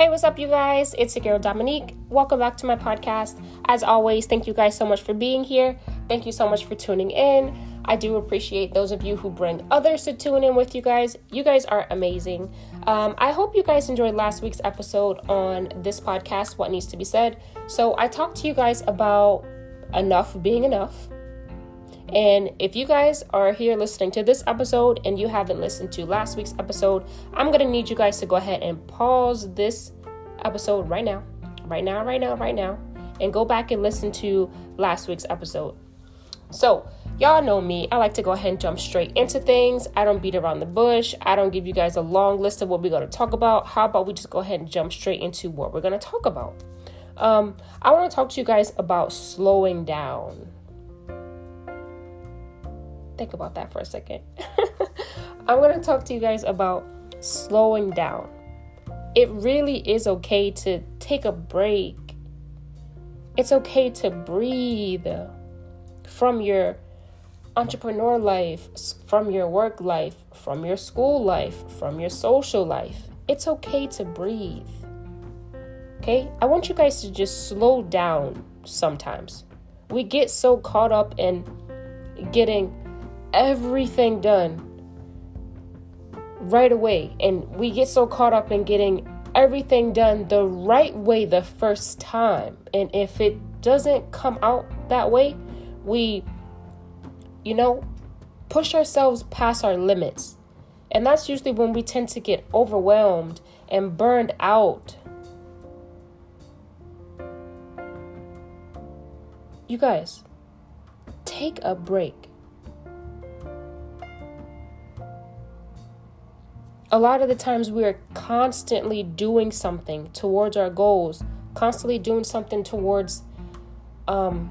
Hey, what's up, you guys? It's your girl Dominique. Welcome back to my podcast. As always, thank you guys so much for being here. Thank you so much for tuning in. I do appreciate those of you who bring others to tune in with you guys. You guys are amazing. Um, I hope you guys enjoyed last week's episode on this podcast, What Needs to Be Said. So, I talked to you guys about enough being enough. And if you guys are here listening to this episode and you haven't listened to last week's episode, I'm going to need you guys to go ahead and pause this episode right now, right now, right now, right now, and go back and listen to last week's episode. So, y'all know me. I like to go ahead and jump straight into things. I don't beat around the bush. I don't give you guys a long list of what we're going to talk about. How about we just go ahead and jump straight into what we're going to talk about? Um, I want to talk to you guys about slowing down think about that for a second. I'm going to talk to you guys about slowing down. It really is okay to take a break. It's okay to breathe from your entrepreneur life, from your work life, from your school life, from your social life. It's okay to breathe. Okay? I want you guys to just slow down sometimes. We get so caught up in getting everything done right away. And we get so caught up in getting everything done the right way the first time. And if it doesn't come out that way, we, you know, push ourselves past our limits. And that's usually when we tend to get overwhelmed and burned out. You guys, take a break. A lot of the times we are constantly doing something towards our goals, constantly doing something towards um,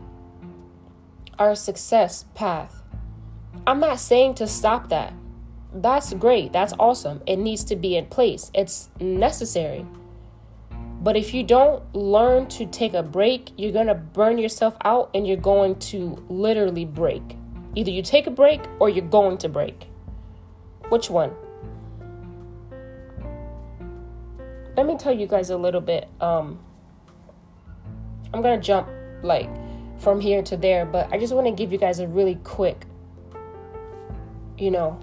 our success path. I'm not saying to stop that. That's great. That's awesome. It needs to be in place. It's necessary. But if you don't learn to take a break, you're going to burn yourself out and you're going to literally break. Either you take a break or you're going to break. Which one? Let me tell you guys a little bit. Um, I'm gonna jump like from here to there, but I just want to give you guys a really quick, you know,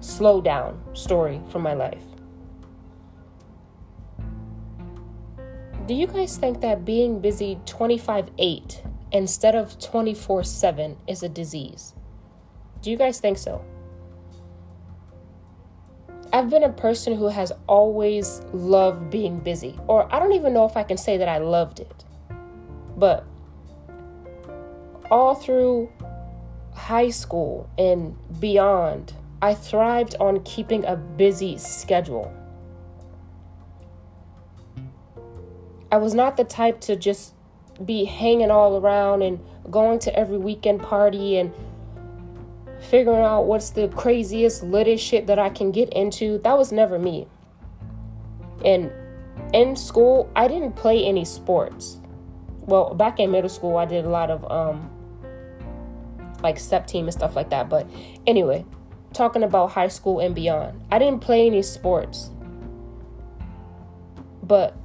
slow down story from my life. Do you guys think that being busy 25 8 instead of 24 7 is a disease? Do you guys think so? I've been a person who has always loved being busy, or I don't even know if I can say that I loved it. But all through high school and beyond, I thrived on keeping a busy schedule. I was not the type to just be hanging all around and going to every weekend party and figuring out what's the craziest, litest shit that I can get into. That was never me. And in school, I didn't play any sports. Well, back in middle school, I did a lot of um like step team and stuff like that. But anyway, talking about high school and beyond, I didn't play any sports. But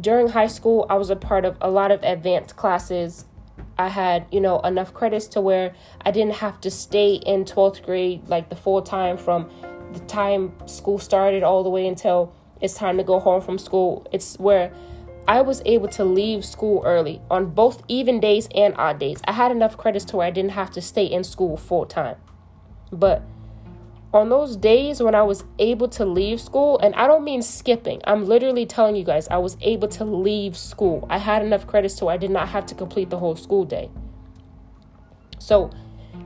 during high school, I was a part of a lot of advanced classes I had, you know, enough credits to where I didn't have to stay in 12th grade like the full time from the time school started all the way until it's time to go home from school. It's where I was able to leave school early on both even days and odd days. I had enough credits to where I didn't have to stay in school full time. But on those days when I was able to leave school, and I don't mean skipping, I'm literally telling you guys, I was able to leave school. I had enough credits to I did not have to complete the whole school day. So,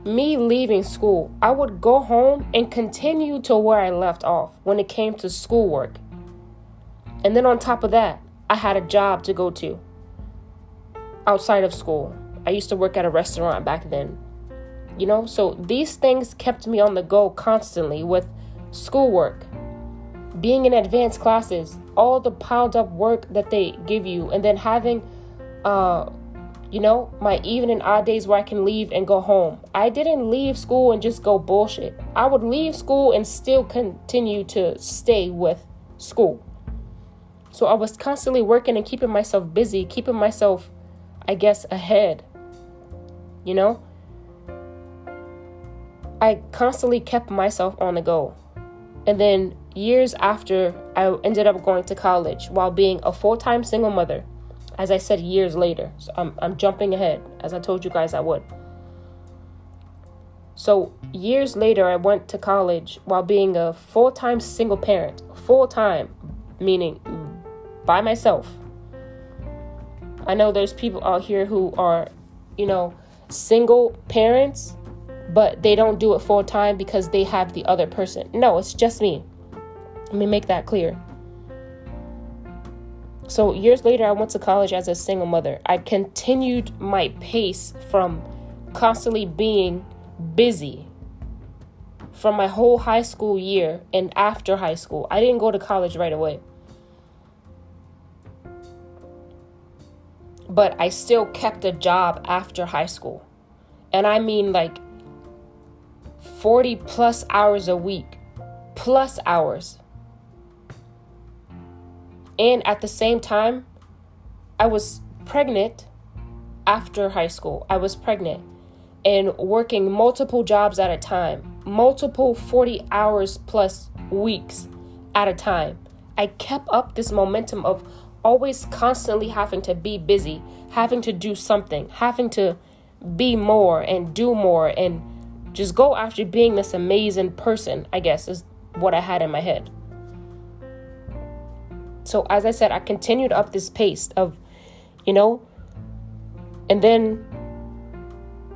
me leaving school, I would go home and continue to where I left off when it came to schoolwork. And then on top of that, I had a job to go to outside of school. I used to work at a restaurant back then you know so these things kept me on the go constantly with schoolwork being in advanced classes all the piled up work that they give you and then having uh you know my even and odd days where i can leave and go home i didn't leave school and just go bullshit i would leave school and still continue to stay with school So I was constantly working and keeping myself busy, keeping myself, I guess, ahead. You know? I constantly kept myself on the go. And then years after, I ended up going to college while being a full time single mother. As I said, years later. So I'm, I'm jumping ahead, as I told you guys I would. So, years later, I went to college while being a full time single parent. Full time, meaning by myself. I know there's people out here who are, you know, single parents, but they don't do it full time because they have the other person. No, it's just me. Let me make that clear. So, years later, I went to college as a single mother. I continued my pace from constantly being busy from my whole high school year and after high school. I didn't go to college right away. But I still kept a job after high school. And I mean like 40 plus hours a week, plus hours. And at the same time, I was pregnant after high school. I was pregnant and working multiple jobs at a time, multiple 40 hours plus weeks at a time. I kept up this momentum of always constantly having to be busy, having to do something, having to be more and do more and just go after being this amazing person, I guess is what I had in my head. So, as I said, I continued up this pace of, you know, and then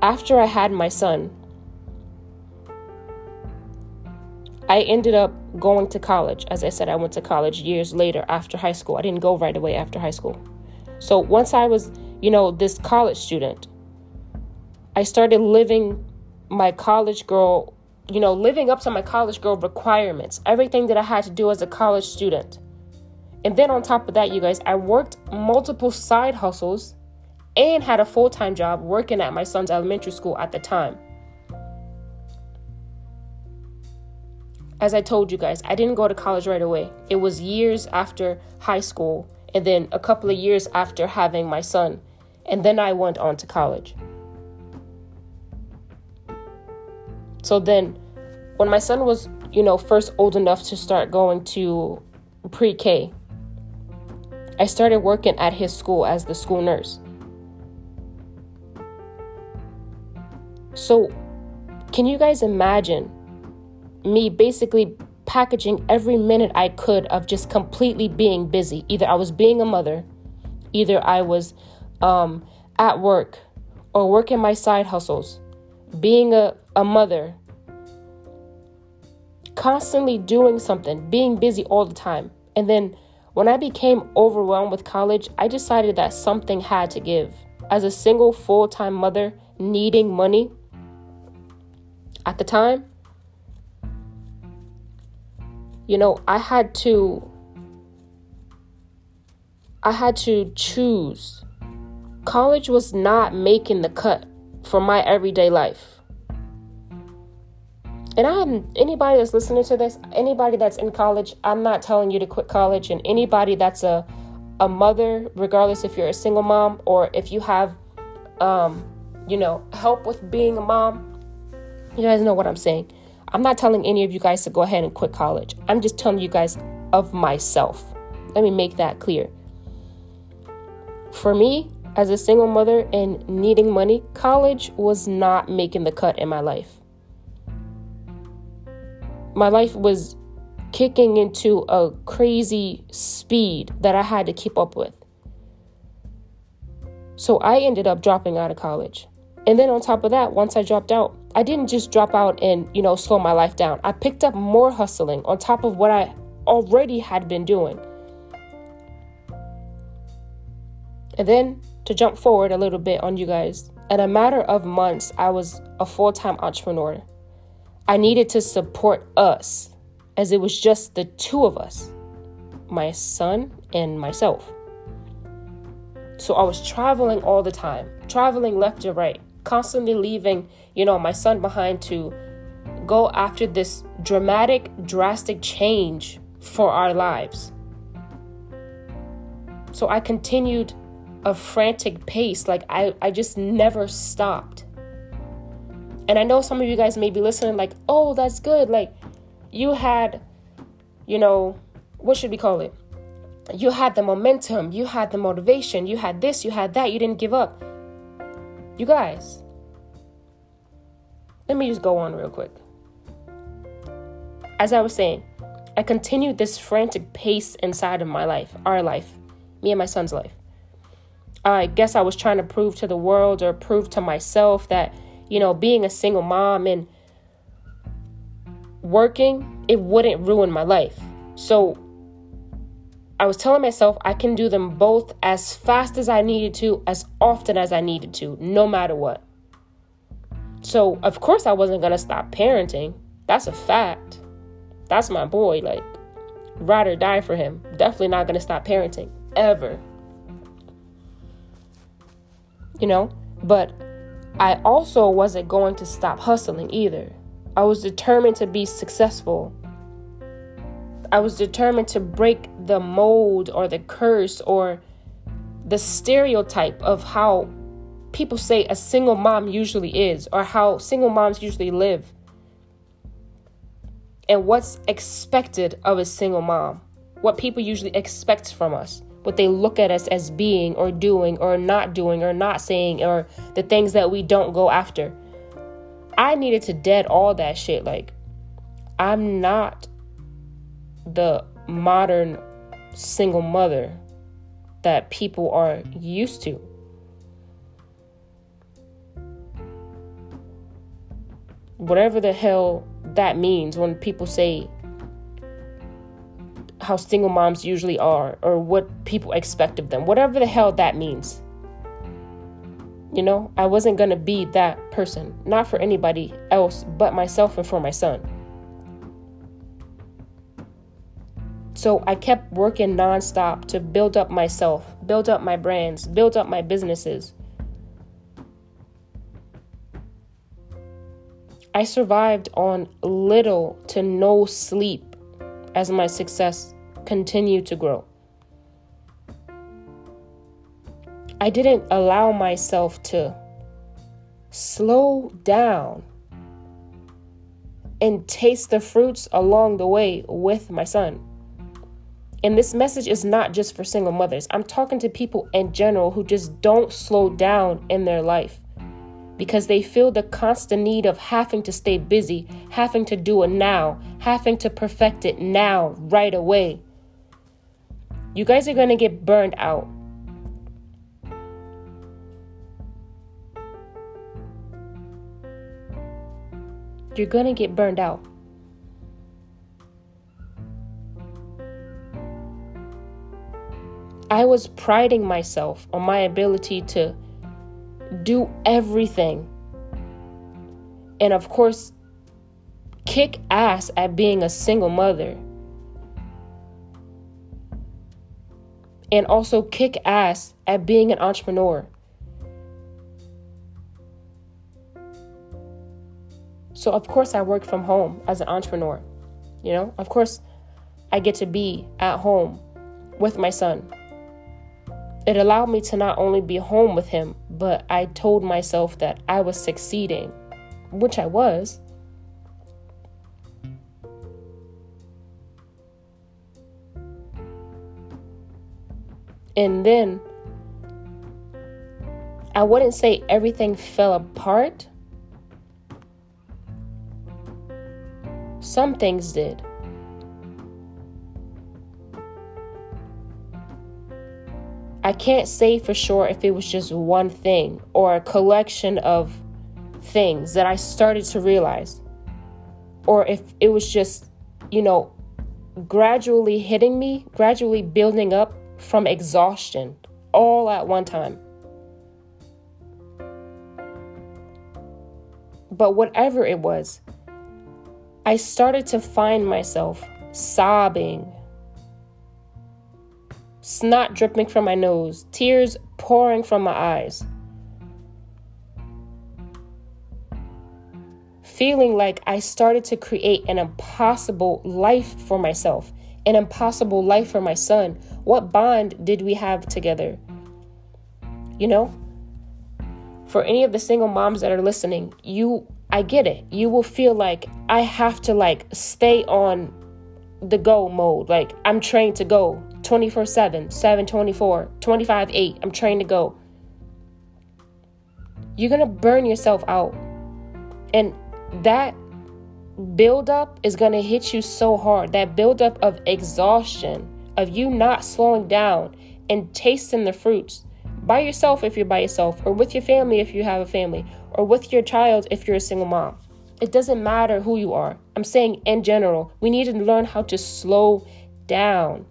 after I had my son, I ended up going to college. As I said, I went to college years later after high school. I didn't go right away after high school. So once I was, you know, this college student, I started living my college girl, you know, living up to my college girl requirements, everything that I had to do as a college student. And then on top of that, you guys, I worked multiple side hustles and had a full time job working at my son's elementary school at the time. As I told you guys, I didn't go to college right away. It was years after high school and then a couple of years after having my son. And then I went on to college. So then, when my son was, you know, first old enough to start going to pre K, I started working at his school as the school nurse. So, can you guys imagine me basically packaging every minute I could of just completely being busy? Either I was being a mother, either I was um, at work or working my side hustles, being a, a mother, constantly doing something, being busy all the time. And then when I became overwhelmed with college, I decided that something had to give. As a single full time mother needing money, at the time, you know, I had to I had to choose. College was not making the cut for my everyday life. And I'm anybody that's listening to this, anybody that's in college, I'm not telling you to quit college and anybody that's a a mother, regardless if you're a single mom or if you have um, you know, help with being a mom, you guys know what I'm saying. I'm not telling any of you guys to go ahead and quit college. I'm just telling you guys of myself. Let me make that clear. For me, as a single mother and needing money, college was not making the cut in my life. My life was kicking into a crazy speed that I had to keep up with. So I ended up dropping out of college. And then on top of that, once I dropped out, I didn't just drop out and, you know, slow my life down. I picked up more hustling on top of what I already had been doing. And then to jump forward a little bit on you guys, in a matter of months, I was a full time entrepreneur. I needed to support us as it was just the two of us my son and myself. So I was traveling all the time, traveling left and right, constantly leaving, you know, my son behind to go after this dramatic, drastic change for our lives. So I continued a frantic pace. Like I, I just never stopped. And I know some of you guys may be listening, like, oh, that's good. Like, you had, you know, what should we call it? You had the momentum, you had the motivation, you had this, you had that, you didn't give up. You guys, let me just go on real quick. As I was saying, I continued this frantic pace inside of my life, our life, me and my son's life. I guess I was trying to prove to the world or prove to myself that, you know, being a single mom and working, it wouldn't ruin my life. So I was telling myself I can do them both as fast as I needed to, as often as I needed to, no matter what. So, of course, I wasn't going to stop parenting. That's a fact. That's my boy. Like, ride or die for him. Definitely not going to stop parenting, ever. You know? But I also wasn't going to stop hustling either. I was determined to be successful I was determined to break the mold or the curse or the stereotype of how people say a single mom usually is or how single moms usually live and what's expected of a single mom, what people usually expect from us, what they look at us as being or doing or not doing or not saying, or the things that we don't go after. I needed to dead all that shit. Like, I'm not the modern single mother that people are used to. Whatever the hell that means when people say how single moms usually are or what people expect of them, whatever the hell that means. You know, I wasn't going to be that person, not for anybody else but myself and for my son. So I kept working nonstop to build up myself, build up my brands, build up my businesses. I survived on little to no sleep as my success continued to grow. I didn't allow myself to slow down and taste the fruits along the way with my son. And this message is not just for single mothers. I'm talking to people in general who just don't slow down in their life because they feel the constant need of having to stay busy, having to do it now, having to perfect it now, right away. You guys are going to get burned out. You're going to get burned out. I was priding myself on my ability to do everything. And of course, kick ass at being a single mother. And also kick ass at being an entrepreneur. So, of course, I work from home as an entrepreneur. You know, of course, I get to be at home with my son it allowed me to not only be home with him, but I told myself that I was succeeding, which I was. And then I wouldn't say everything fell apart. Some things did. I can't say for sure if it was just one thing or a collection of things that I started to realize, or if it was just, you know, gradually hitting me, gradually building up from exhaustion all at one time. But whatever it was, I started to find myself sobbing snot dripping from my nose, tears pouring from my eyes. Feeling like I started to create an impossible life for myself, an impossible life for my son? What bond did we have together? You know? For any of the single moms that are listening, you I get it. You will feel like I have to like stay on the go mode. Like I'm trained to go 24 7, 7 24, 25 8. I'm trained to go. You're going to burn yourself out. And that buildup is going to hit you so hard. That buildup of exhaustion, of you not slowing down and tasting the fruits by yourself if you're by yourself, or with your family if you have a family, or with your child if you're a single mom. It doesn't matter who you are. I'm saying in general, we need to learn how to slow down.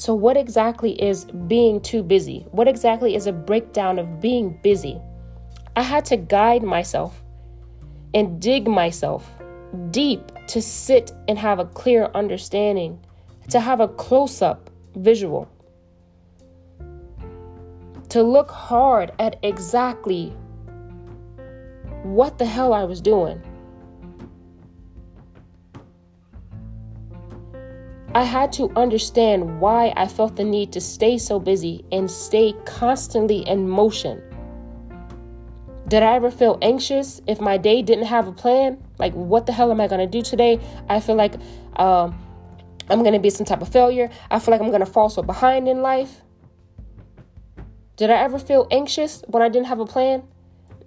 So, what exactly is being too busy? What exactly is a breakdown of being busy? I had to guide myself and dig myself deep to sit and have a clear understanding, to have a close up visual to look hard at exactly what the hell I was doing. I had to understand why I felt the need to stay so busy and stay constantly in motion. Did I ever feel anxious if my day didn't have a plan? Like, what the hell am I to do today? I feel like um, I'm to be some type of failure. I feel like I'm to fall so behind in life. Did I ever feel anxious when I didn't have a plan?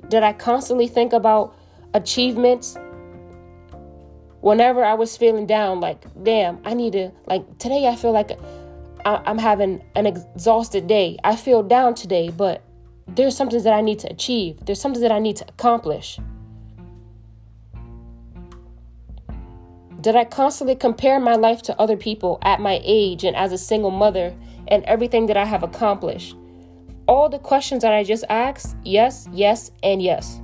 Did I constantly think about achievements? Whenever I was feeling down, like, damn, I need to, like, today I feel like I'm having an exhausted day. I feel down today, but there's something that I need to achieve. There's something that I need to accomplish. Did I constantly compare my life to other people at my age and as a single mother and everything that I have accomplished? all the questions that I just asked, yes, yes, and yes.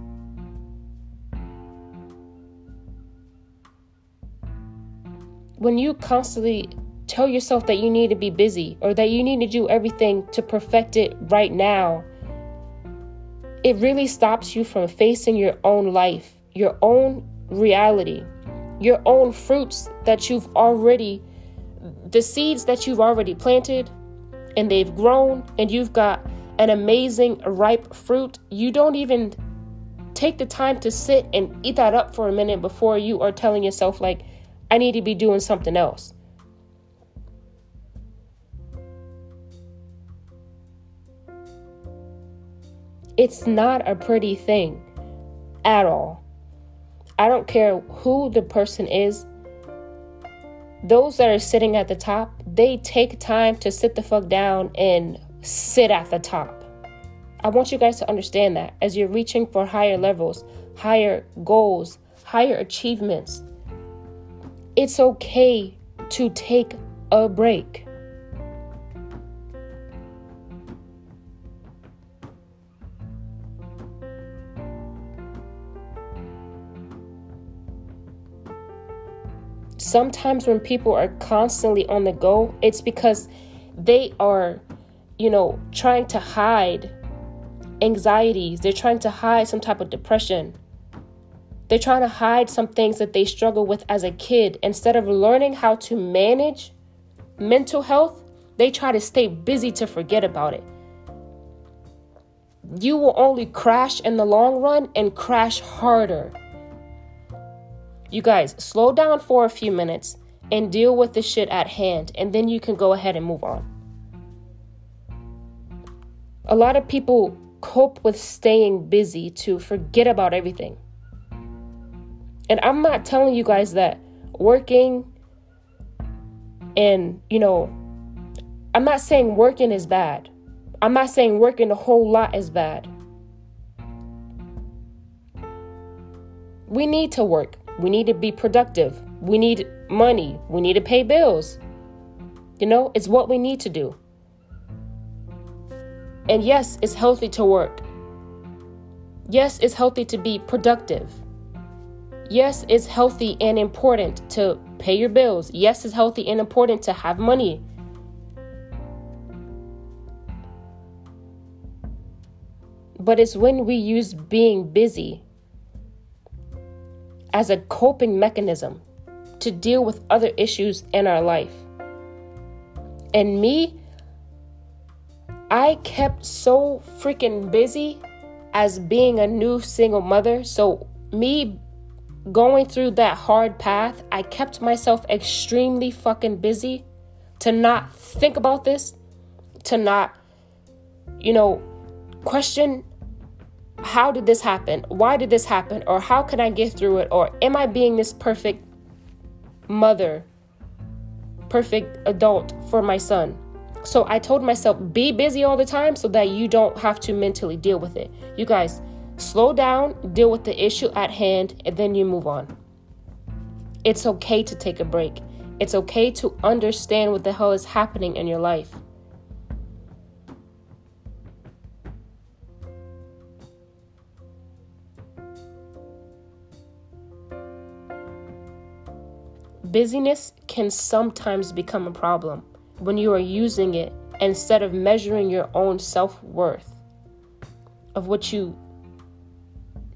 When you constantly tell yourself that you need to be busy or that you need to do everything to perfect it right now, it really stops you from facing your own life, your own reality, your own fruits that you've already, the seeds that you've already planted and they've grown, and you've got an amazing ripe fruit, you don't even take the time to sit and eat that up for a minute before you are telling yourself, like, I need to be doing something else. It's not a pretty thing at all. I don't care who the person is. Those that are sitting at the top, they take time to sit the fuck down and sit at the top. I want you guys to understand that as you're reaching for higher levels, higher goals, higher achievements, it's okay to take a break. Sometimes when people are constantly on the go, it's because they are you know, trying to hide anxieties. They're trying to hide some type of depression. They're trying to hide some things that they struggle with as a kid. Instead of learning how to manage mental health, they try to stay busy to forget about it. You will only crash in the long run and crash harder. You guys, slow down for a few minutes and deal with the shit at hand, and then you can go ahead and move on. A lot of people cope with staying busy to forget about everything. And I'm not telling you guys that working and, you know, I'm not saying working is bad. I'm not saying working a whole lot is bad. We need to work. We need to be productive. We need money. We need to pay bills. You know, it's what we need to do. And yes, it's healthy to work. Yes, it's healthy to be productive. Yes, it's healthy and important to pay your bills. Yes, it's healthy and important to have money. But it's when we use being busy as a coping mechanism to deal with other issues in our life. And me, I kept so freaking busy as being a new single mother. So, me going through that hard path, I kept myself extremely fucking busy to not think about this, to not, you know, question how did this happen? Why did this happen? Or how can I get through it? Or am I being this perfect mother, perfect adult for my son? So I told myself, be busy all the time so that you don't have to mentally deal with it. You guys, slow down, deal with the issue at hand, and then you move on. It's okay to take a break. It's okay to understand what the hell is happening in your life. Busyness can sometimes become a problem when you are using it instead of measuring your own self worth of what you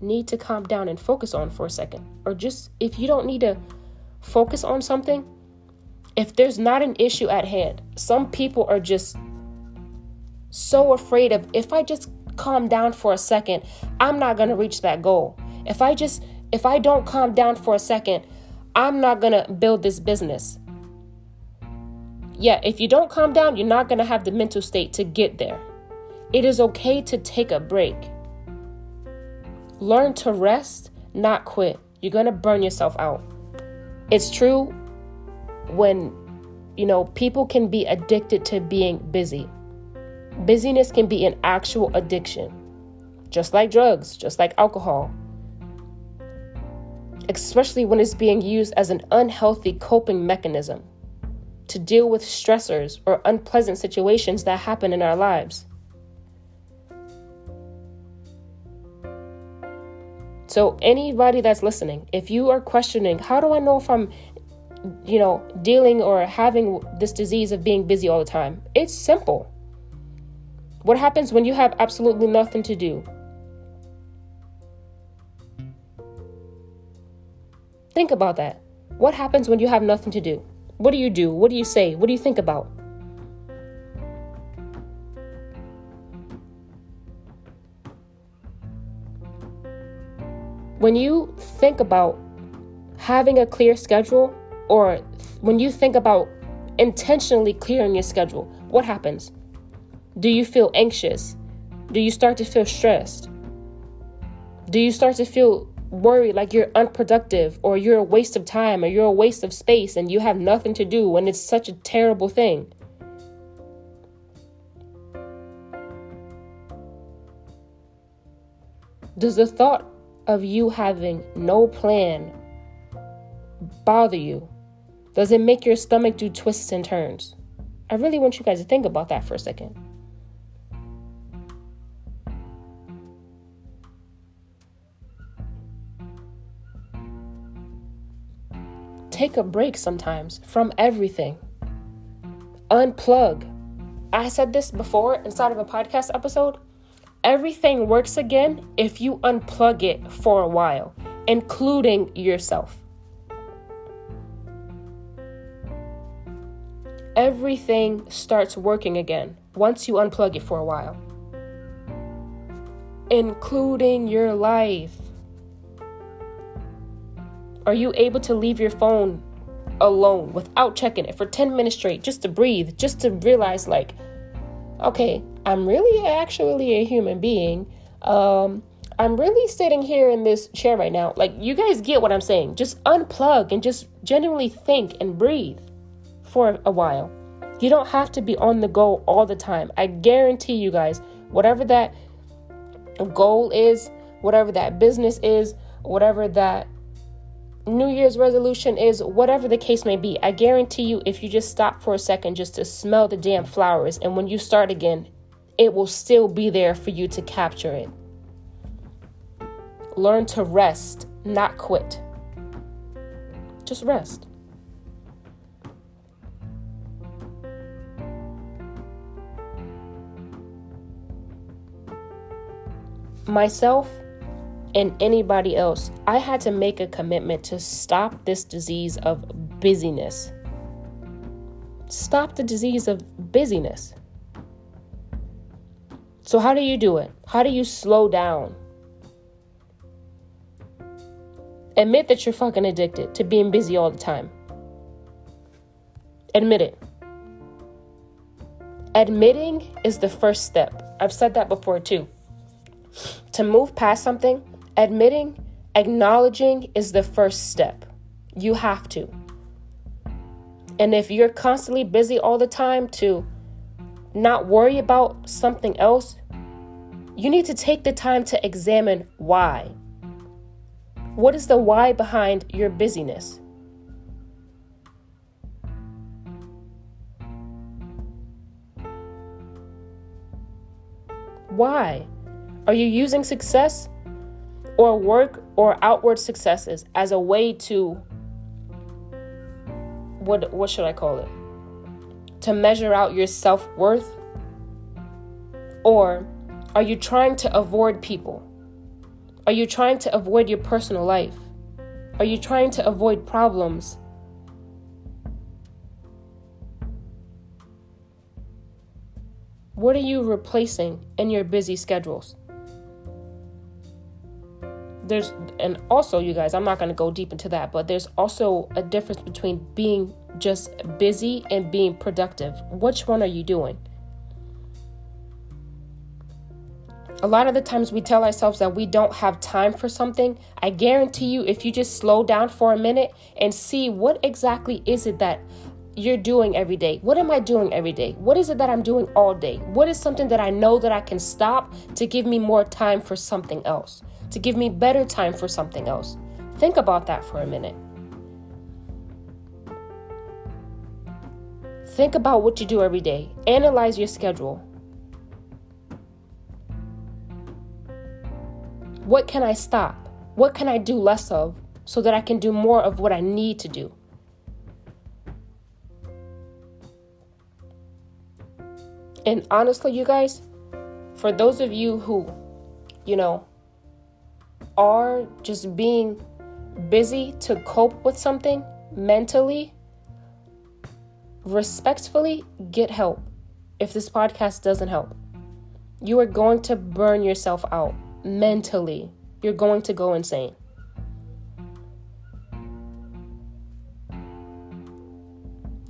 need to calm down and focus on for a second. Or just if you don't need to focus on something, if there's not an issue at hand, some people are just so afraid of if I just calm down for a second, I'm not going to reach that goal. If I just if I don't calm down for a second, I'm not going to build this business. Yeah, if you don't calm down, you're not going to have the mental state to get there. It is okay to take a break. Learn to rest, not quit. You're going to burn yourself out. It's true when, you know, people can be addicted to being busy. Busyness can be an actual addiction, just like drugs, just like alcohol especially when it's being used as an unhealthy coping mechanism to deal with stressors or unpleasant situations that happen in our lives. So, anybody that's listening, if you are questioning, how do I know if I'm, you know, dealing or having this disease of being busy all the time? It's simple. What happens when you have absolutely nothing to do? Think about that. What happens when you have nothing to do? What do you do? What do you say? What do you think about? When you think about having a clear schedule, or when you think about intentionally clearing your schedule, what happens? Do you feel anxious? Do you start to feel stressed? Do you start to feel worried like you're unproductive or you're a waste of time or you're a waste of space and you have nothing to do when it's such a terrible thing. Does the thought of you having no plan bother you? Does it make your stomach do twists and turns? I really want you guys to think about that for a second. take a break sometimes from everything. Unplug. I said this before inside of a podcast episode. Everything works again if you unplug it for a while, including yourself. Everything starts working again once you unplug it for a while, including your life. Are you able to leave your phone alone without checking it for 10 minutes straight just to breathe, just to realize, like, okay, I'm really actually a human being. Um, I'm really sitting here in this chair right now. Like, you guys get what I'm saying. Just unplug and just genuinely think and breathe for a while. You don't have to be on the go all the time. I guarantee you guys, whatever that goal is, whatever that business is, whatever that New Year's resolution is whatever the case may be. I guarantee you, if you just stop for a second just to smell the damn flowers, and when you start again, it will still be there for you to capture it. Learn to rest, not quit. Just rest. Myself, and anybody else, I had to make a commitment to stop this disease of busyness. Stop the disease of busyness. So, how do you do it? How do you slow down? Admit that you're fucking addicted to being busy all the time. Admit it. Admitting is the first step. I've said that before too. To move past something, admitting, acknowledging is the first step. You have to. And if you're constantly busy all the time to not worry about something else, you need to take the time to examine why. What is the why behind your busyness? Why? Are you using success or work or outward successes as a way to what what should I call it? To measure out your self-worth? Or are you trying to avoid people? Are you trying to avoid your personal life? Are you trying to avoid problems? What are you replacing in your busy schedules? There's, and also, you guys, I'm not going to go deep into that, but there's also a difference between being just busy and being productive. Which one are you doing? A lot of the times we tell ourselves that we don't have time for something. I guarantee you, if you just slow down for a minute and see what exactly is it that you're doing every day. What am I doing every day? What is it that I'm doing all day? What is something that I know that I can stop to give me more time for something else? To give me better time for something else? Think about that for a minute. Think about what you do every day. Analyze your schedule. What can I stop? What can I do less of so that I can do more of what I need to do? And honestly, you guys, for those of you who, you know, are just being busy to cope with something mentally, respectfully, get help if this podcast doesn't help. You are going to burn yourself out mentally. You're going to go insane.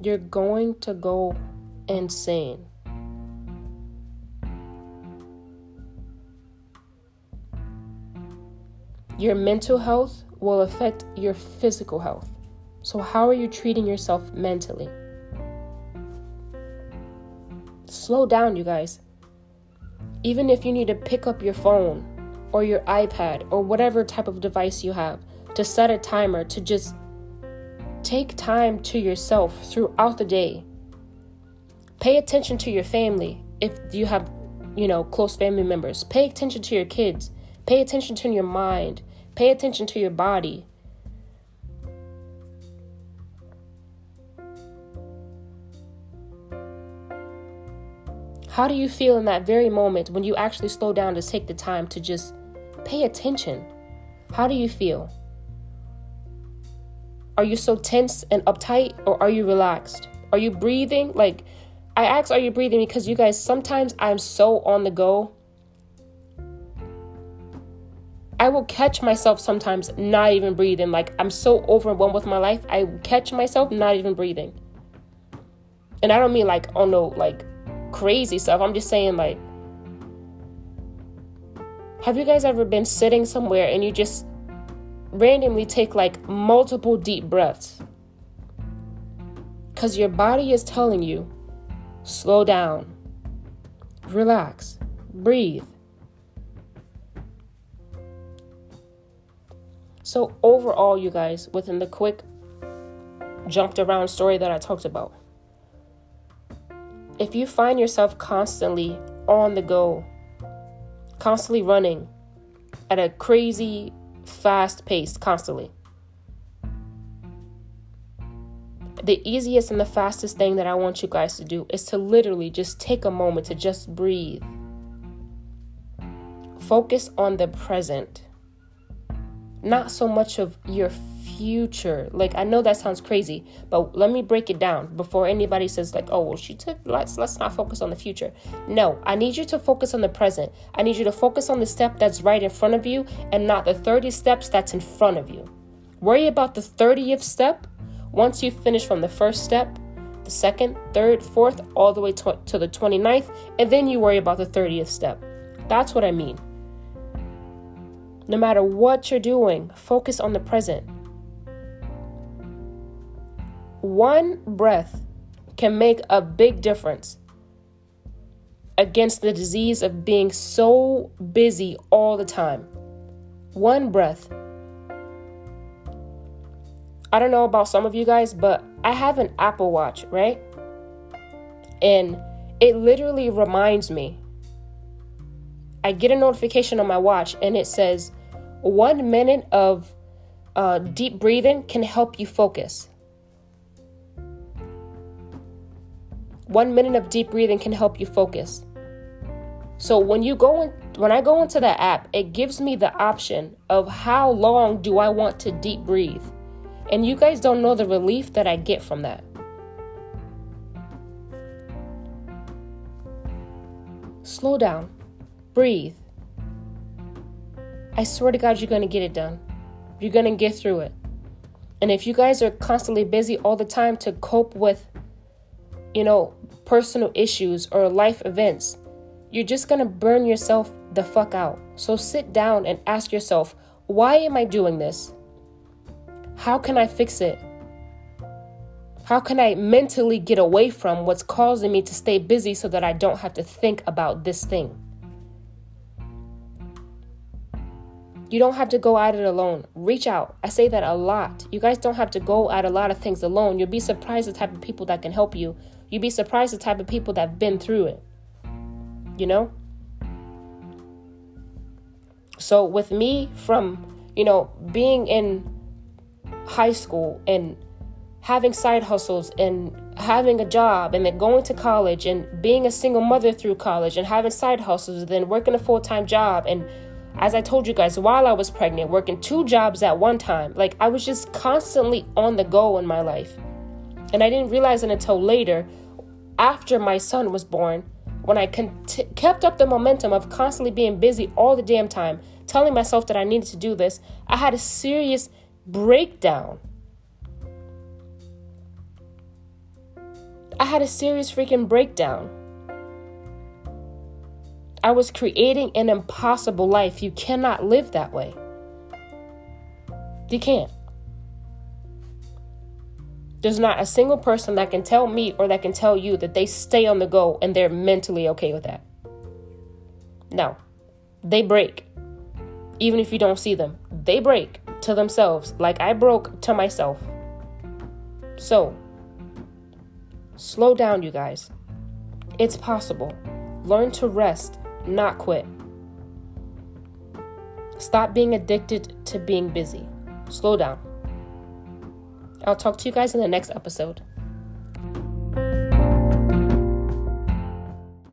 You're going to go insane. Your mental health will affect your physical health. So, how are you treating yourself mentally? Slow down, you guys. Even if you need to pick up your phone or your iPad or whatever type of device you have to set a timer to just take time to yourself throughout the day. Pay attention to your family if you have, you know, close family members. Pay attention to your kids. Pay attention to your mind. Pay attention to your body. How do you feel in that very moment when you actually slow down to take the time to just pay attention? How do you feel? Are you so tense and uptight or are you relaxed? Are you breathing? Like, I ask, are you breathing? Because you guys, sometimes I'm so on the go I will catch myself sometimes not even breathing. Like I'm so overwhelmed with my life, I catch myself not even breathing. And I don't mean like, oh no, like crazy stuff. I'm just saying, like, have you guys ever been sitting somewhere and you just randomly take like multiple deep breaths? Because your body is telling you, slow down, relax, breathe. So, overall, you guys, within the quick jumped around story that I talked about, if you find yourself constantly on the go, constantly running at a crazy fast pace, constantly, the easiest and the fastest thing that I want you guys to do is to literally just take a moment to just breathe. Focus on the present not so much of your future. Like I know that sounds crazy, but let me break it down before anybody says like, "Oh, well, she took let's let's not focus on the future." No, I need you to focus on the present. I need you to focus on the step that's right in front of you and not the 30 steps that's in front of you. Worry about the 30th step once you finish from the first step, the second, third, fourth, all the way to, to the 29th, and then you worry about the 30th step. That's what I mean. No matter what you're doing, focus on the present. One breath can make a big difference against the disease of being so busy all the time. One breath. I don't know about some of you guys, but I have an Apple Watch, right? And it literally reminds me. I get a notification on my watch and it says one minute of uh, deep breathing can help you focus. One minute of deep breathing can help you focus. So when you go in, when I go into that app, it gives me the option of how long do I want to deep breathe. And you guys don't know the relief that I get from that. Slow down. Breathe. I swear to God, you're going to get it done. You're going to get through it. And if you guys are constantly busy all the time to cope with, you know, personal issues or life events, you're just gonna burn yourself the fuck out. So sit down and ask yourself, why am I doing this? How can I fix it? How can I mentally get away from what's causing me to stay busy so that I don't have to think about this thing? You don't have to go at it alone. Reach out. I say that a lot. You guys don't have to go at a lot of things alone. You'll be surprised the type of people that can help you. You'd be surprised the type of people that have been through it. You know? So, with me, from, you know, being in high school and having side hustles and having a job and then going to college and being a single mother through college and having side hustles and then working a full time job and as I told you guys, while I was pregnant, working two jobs at one time, like I was just constantly on the go in my life. And I didn't realize it until later after my son was born, when I kept up the momentum of constantly being busy all the damn time, telling myself that I needed to do this, I had a serious breakdown. I had a serious freaking breakdown. I was creating an impossible life. You cannot live that way. You can't. There's not a single person that can tell me or that can tell you that they stay on the go and they're mentally okay with that. No, they break. Even if you don't see them, they break to themselves, like I broke to myself. So, slow down, you guys. It's possible. Learn to rest, not quit. Stop being addicted to being busy. Slow down. I'll talk to you guys in the next episode.